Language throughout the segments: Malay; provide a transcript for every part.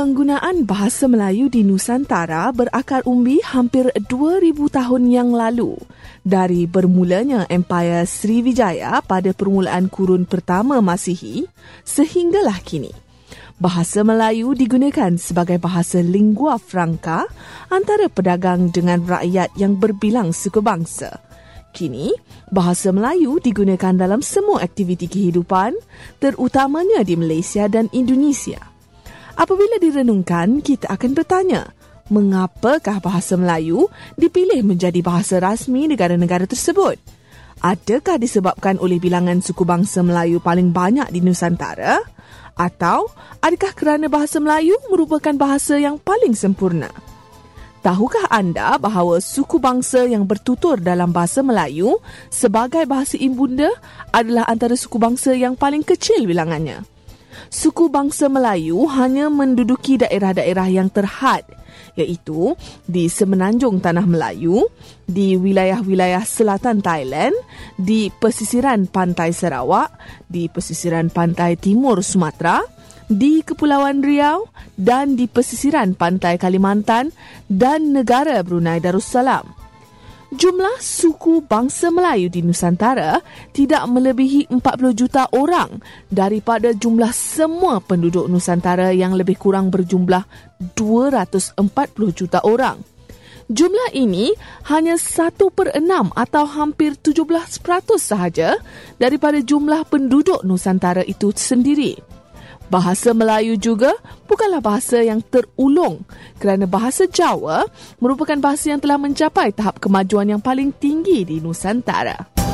Penggunaan bahasa Melayu di Nusantara berakar umbi hampir 2000 tahun yang lalu. Dari bermulanya Empire Sriwijaya pada permulaan kurun pertama Masihi sehinggalah kini. Bahasa Melayu digunakan sebagai bahasa lingua franca antara pedagang dengan rakyat yang berbilang suku bangsa. Kini, bahasa Melayu digunakan dalam semua aktiviti kehidupan, terutamanya di Malaysia dan Indonesia. Apabila direnungkan, kita akan bertanya, mengapakah bahasa Melayu dipilih menjadi bahasa rasmi negara-negara tersebut? Adakah disebabkan oleh bilangan suku bangsa Melayu paling banyak di Nusantara? Atau adakah kerana bahasa Melayu merupakan bahasa yang paling sempurna? Tahukah anda bahawa suku bangsa yang bertutur dalam bahasa Melayu sebagai bahasa ibunda adalah antara suku bangsa yang paling kecil bilangannya? Suku bangsa Melayu hanya menduduki daerah-daerah yang terhad iaitu di semenanjung Tanah Melayu, di wilayah-wilayah selatan Thailand, di pesisiran pantai Sarawak, di pesisiran pantai timur Sumatera, di Kepulauan Riau dan di pesisiran pantai Kalimantan dan negara Brunei Darussalam jumlah suku bangsa Melayu di Nusantara tidak melebihi 40 juta orang daripada jumlah semua penduduk Nusantara yang lebih kurang berjumlah 240 juta orang. Jumlah ini hanya 1 per 6 atau hampir 17% sahaja daripada jumlah penduduk Nusantara itu sendiri. Bahasa Melayu juga bukanlah bahasa yang terulung kerana bahasa Jawa merupakan bahasa yang telah mencapai tahap kemajuan yang paling tinggi di Nusantara.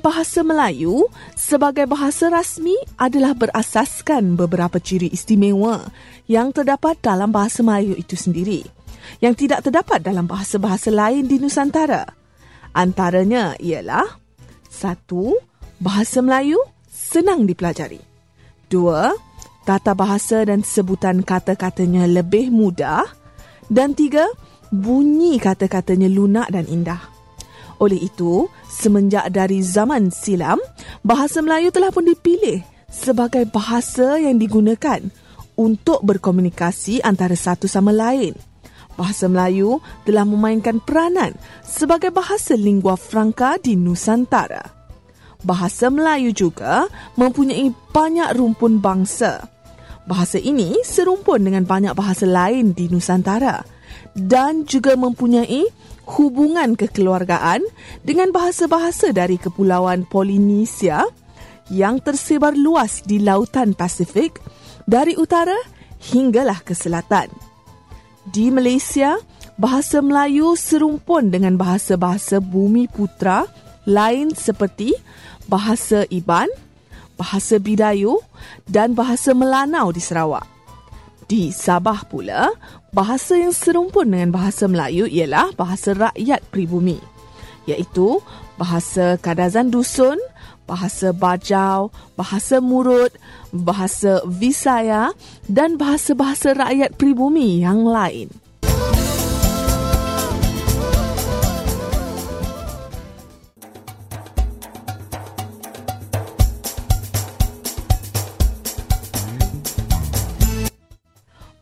Bahasa Melayu sebagai bahasa rasmi adalah berasaskan beberapa ciri istimewa yang terdapat dalam bahasa Melayu itu sendiri yang tidak terdapat dalam bahasa-bahasa lain di Nusantara. Antaranya ialah satu, Bahasa Melayu senang dipelajari. Dua, Tata bahasa dan sebutan kata-katanya lebih mudah. Dan tiga, Bunyi kata-katanya lunak dan indah. Oleh itu, semenjak dari zaman silam, bahasa Melayu telah pun dipilih sebagai bahasa yang digunakan untuk berkomunikasi antara satu sama lain. Bahasa Melayu telah memainkan peranan sebagai bahasa lingua franca di Nusantara. Bahasa Melayu juga mempunyai banyak rumpun bangsa. Bahasa ini serumpun dengan banyak bahasa lain di Nusantara dan juga mempunyai hubungan kekeluargaan dengan bahasa-bahasa dari Kepulauan Polinesia yang tersebar luas di Lautan Pasifik dari utara hinggalah ke selatan. Di Malaysia, bahasa Melayu serumpun dengan bahasa-bahasa bumi putra lain seperti bahasa Iban, bahasa Bidayu dan bahasa Melanau di Sarawak. Di Sabah pula, bahasa yang serumpun dengan bahasa Melayu ialah bahasa rakyat pribumi, iaitu bahasa Kadazan Dusun, bahasa Bajau, bahasa Murut, bahasa Visaya dan bahasa-bahasa rakyat pribumi yang lain.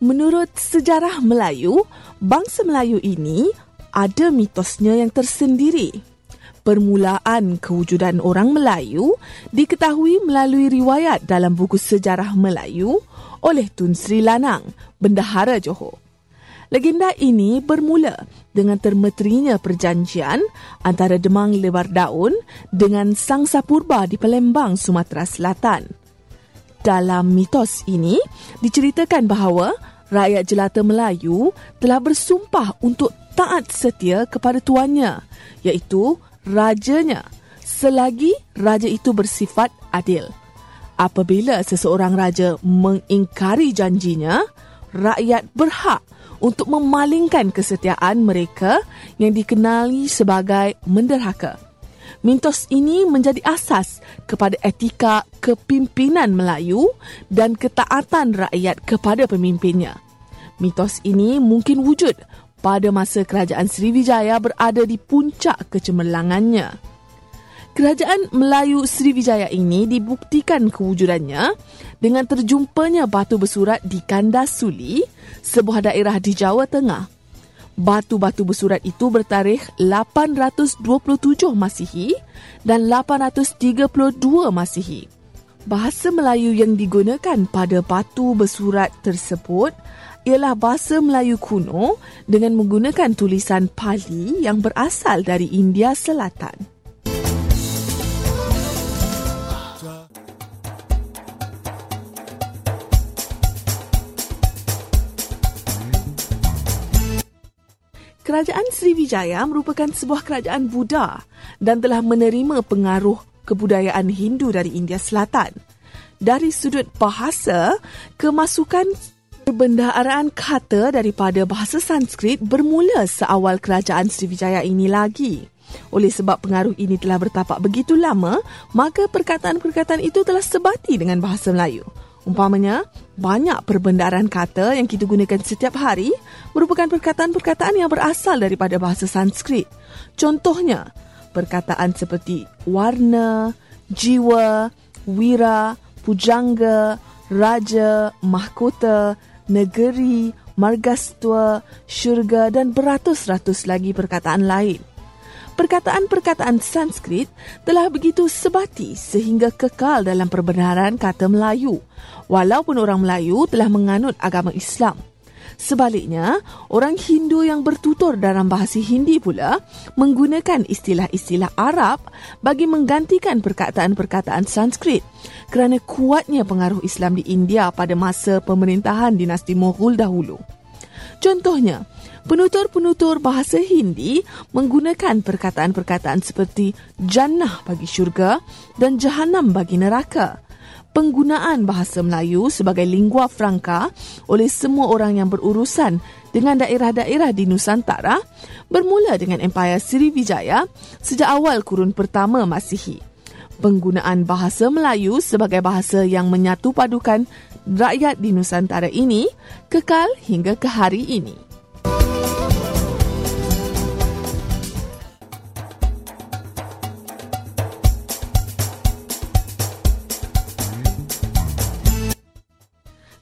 Menurut sejarah Melayu, bangsa Melayu ini ada mitosnya yang tersendiri. Permulaan kewujudan orang Melayu diketahui melalui riwayat dalam buku sejarah Melayu oleh Tun Sri Lanang, Bendahara Johor. Legenda ini bermula dengan termeterinya perjanjian antara Demang Lebar Daun dengan Sang Sapurba di Palembang, Sumatera Selatan. Dalam mitos ini diceritakan bahawa rakyat jelata Melayu telah bersumpah untuk taat setia kepada tuannya, iaitu rajanya, selagi raja itu bersifat adil. Apabila seseorang raja mengingkari janjinya, rakyat berhak untuk memalingkan kesetiaan mereka yang dikenali sebagai menderhaka. Mintos ini menjadi asas kepada etika kepimpinan Melayu dan ketaatan rakyat kepada pemimpinnya. Mitos ini mungkin wujud pada masa kerajaan Sriwijaya berada di puncak kecemerlangannya. Kerajaan Melayu Sriwijaya ini dibuktikan kewujudannya dengan terjumpanya batu bersurat di Kandasuli, sebuah daerah di Jawa Tengah. Batu-batu bersurat itu bertarikh 827 Masihi dan 832 Masihi. Bahasa Melayu yang digunakan pada batu bersurat tersebut ialah bahasa Melayu kuno dengan menggunakan tulisan Pali yang berasal dari India Selatan. Kerajaan Sriwijaya merupakan sebuah kerajaan Buddha dan telah menerima pengaruh kebudayaan Hindu dari India Selatan. Dari sudut bahasa, kemasukan Perbendaharaan kata daripada bahasa Sanskrit bermula seawal kerajaan Sriwijaya ini lagi. Oleh sebab pengaruh ini telah bertapak begitu lama, maka perkataan-perkataan itu telah sebati dengan bahasa Melayu. Umpamanya, banyak perbendaharaan kata yang kita gunakan setiap hari merupakan perkataan-perkataan yang berasal daripada bahasa Sanskrit. Contohnya, perkataan seperti warna, jiwa, wira, pujangga, raja, mahkota, negeri, margastua, syurga dan beratus-ratus lagi perkataan lain. Perkataan-perkataan Sanskrit telah begitu sebati sehingga kekal dalam perbenaran kata Melayu, walaupun orang Melayu telah menganut agama Islam. Sebaliknya, orang Hindu yang bertutur dalam bahasa Hindi pula menggunakan istilah-istilah Arab bagi menggantikan perkataan-perkataan Sanskrit kerana kuatnya pengaruh Islam di India pada masa pemerintahan dinasti Mughul dahulu. Contohnya, penutur-penutur bahasa Hindi menggunakan perkataan-perkataan seperti jannah bagi syurga dan jahanam bagi neraka penggunaan bahasa Melayu sebagai lingua franca oleh semua orang yang berurusan dengan daerah-daerah di Nusantara bermula dengan Empayar Sriwijaya sejak awal kurun pertama Masihi. Penggunaan bahasa Melayu sebagai bahasa yang menyatu padukan rakyat di Nusantara ini kekal hingga ke hari ini.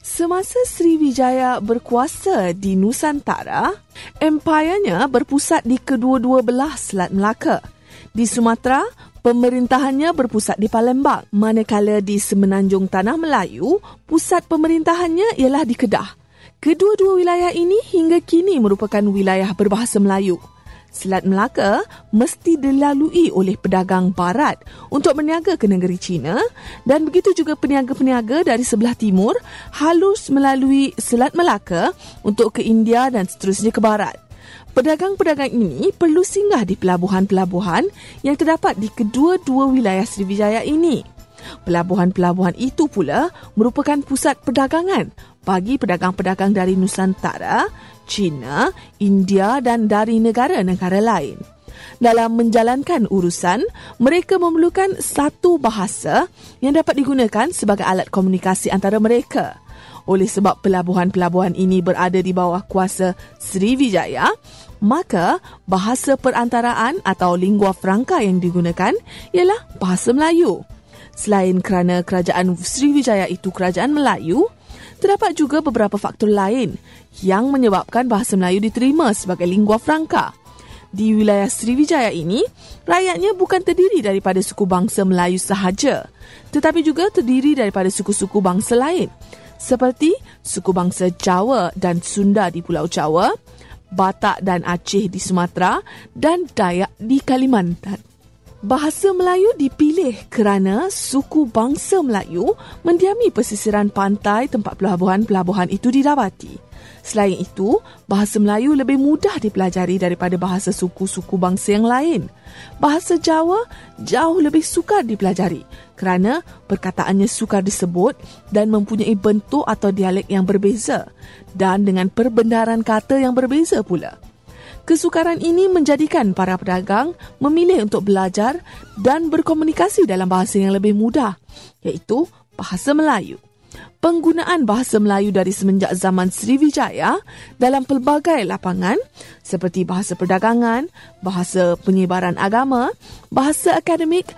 Semasa Sriwijaya berkuasa di Nusantara, empayanya berpusat di kedua-dua belah Selat Melaka. Di Sumatera, pemerintahannya berpusat di Palembang, manakala di Semenanjung Tanah Melayu, pusat pemerintahannya ialah di Kedah. Kedua-dua wilayah ini hingga kini merupakan wilayah berbahasa Melayu. Selat Melaka mesti dilalui oleh pedagang barat untuk berniaga ke negeri China dan begitu juga peniaga-peniaga dari sebelah timur halus melalui Selat Melaka untuk ke India dan seterusnya ke barat. Pedagang-pedagang ini perlu singgah di pelabuhan-pelabuhan yang terdapat di kedua-dua wilayah Sriwijaya ini. Pelabuhan-pelabuhan itu pula merupakan pusat perdagangan bagi pedagang-pedagang dari Nusantara, China, India dan dari negara-negara lain. Dalam menjalankan urusan, mereka memerlukan satu bahasa yang dapat digunakan sebagai alat komunikasi antara mereka. Oleh sebab pelabuhan-pelabuhan ini berada di bawah kuasa Sriwijaya, maka bahasa perantaraan atau lingua franca yang digunakan ialah bahasa Melayu. Selain kerana kerajaan Sriwijaya itu kerajaan Melayu, terdapat juga beberapa faktor lain yang menyebabkan bahasa Melayu diterima sebagai lingua franca. Di wilayah Sriwijaya ini, rakyatnya bukan terdiri daripada suku bangsa Melayu sahaja, tetapi juga terdiri daripada suku-suku bangsa lain, seperti suku bangsa Jawa dan Sunda di Pulau Jawa, Batak dan Aceh di Sumatera, dan Dayak di Kalimantan. Bahasa Melayu dipilih kerana suku bangsa Melayu mendiami pesisiran pantai tempat pelabuhan-pelabuhan itu didapati. Selain itu, bahasa Melayu lebih mudah dipelajari daripada bahasa suku-suku bangsa yang lain. Bahasa Jawa jauh lebih sukar dipelajari kerana perkataannya sukar disebut dan mempunyai bentuk atau dialek yang berbeza dan dengan perbendaharaan kata yang berbeza pula. Kesukaran ini menjadikan para pedagang memilih untuk belajar dan berkomunikasi dalam bahasa yang lebih mudah, iaitu bahasa Melayu. Penggunaan bahasa Melayu dari semenjak zaman Sriwijaya dalam pelbagai lapangan seperti bahasa perdagangan, bahasa penyebaran agama, bahasa akademik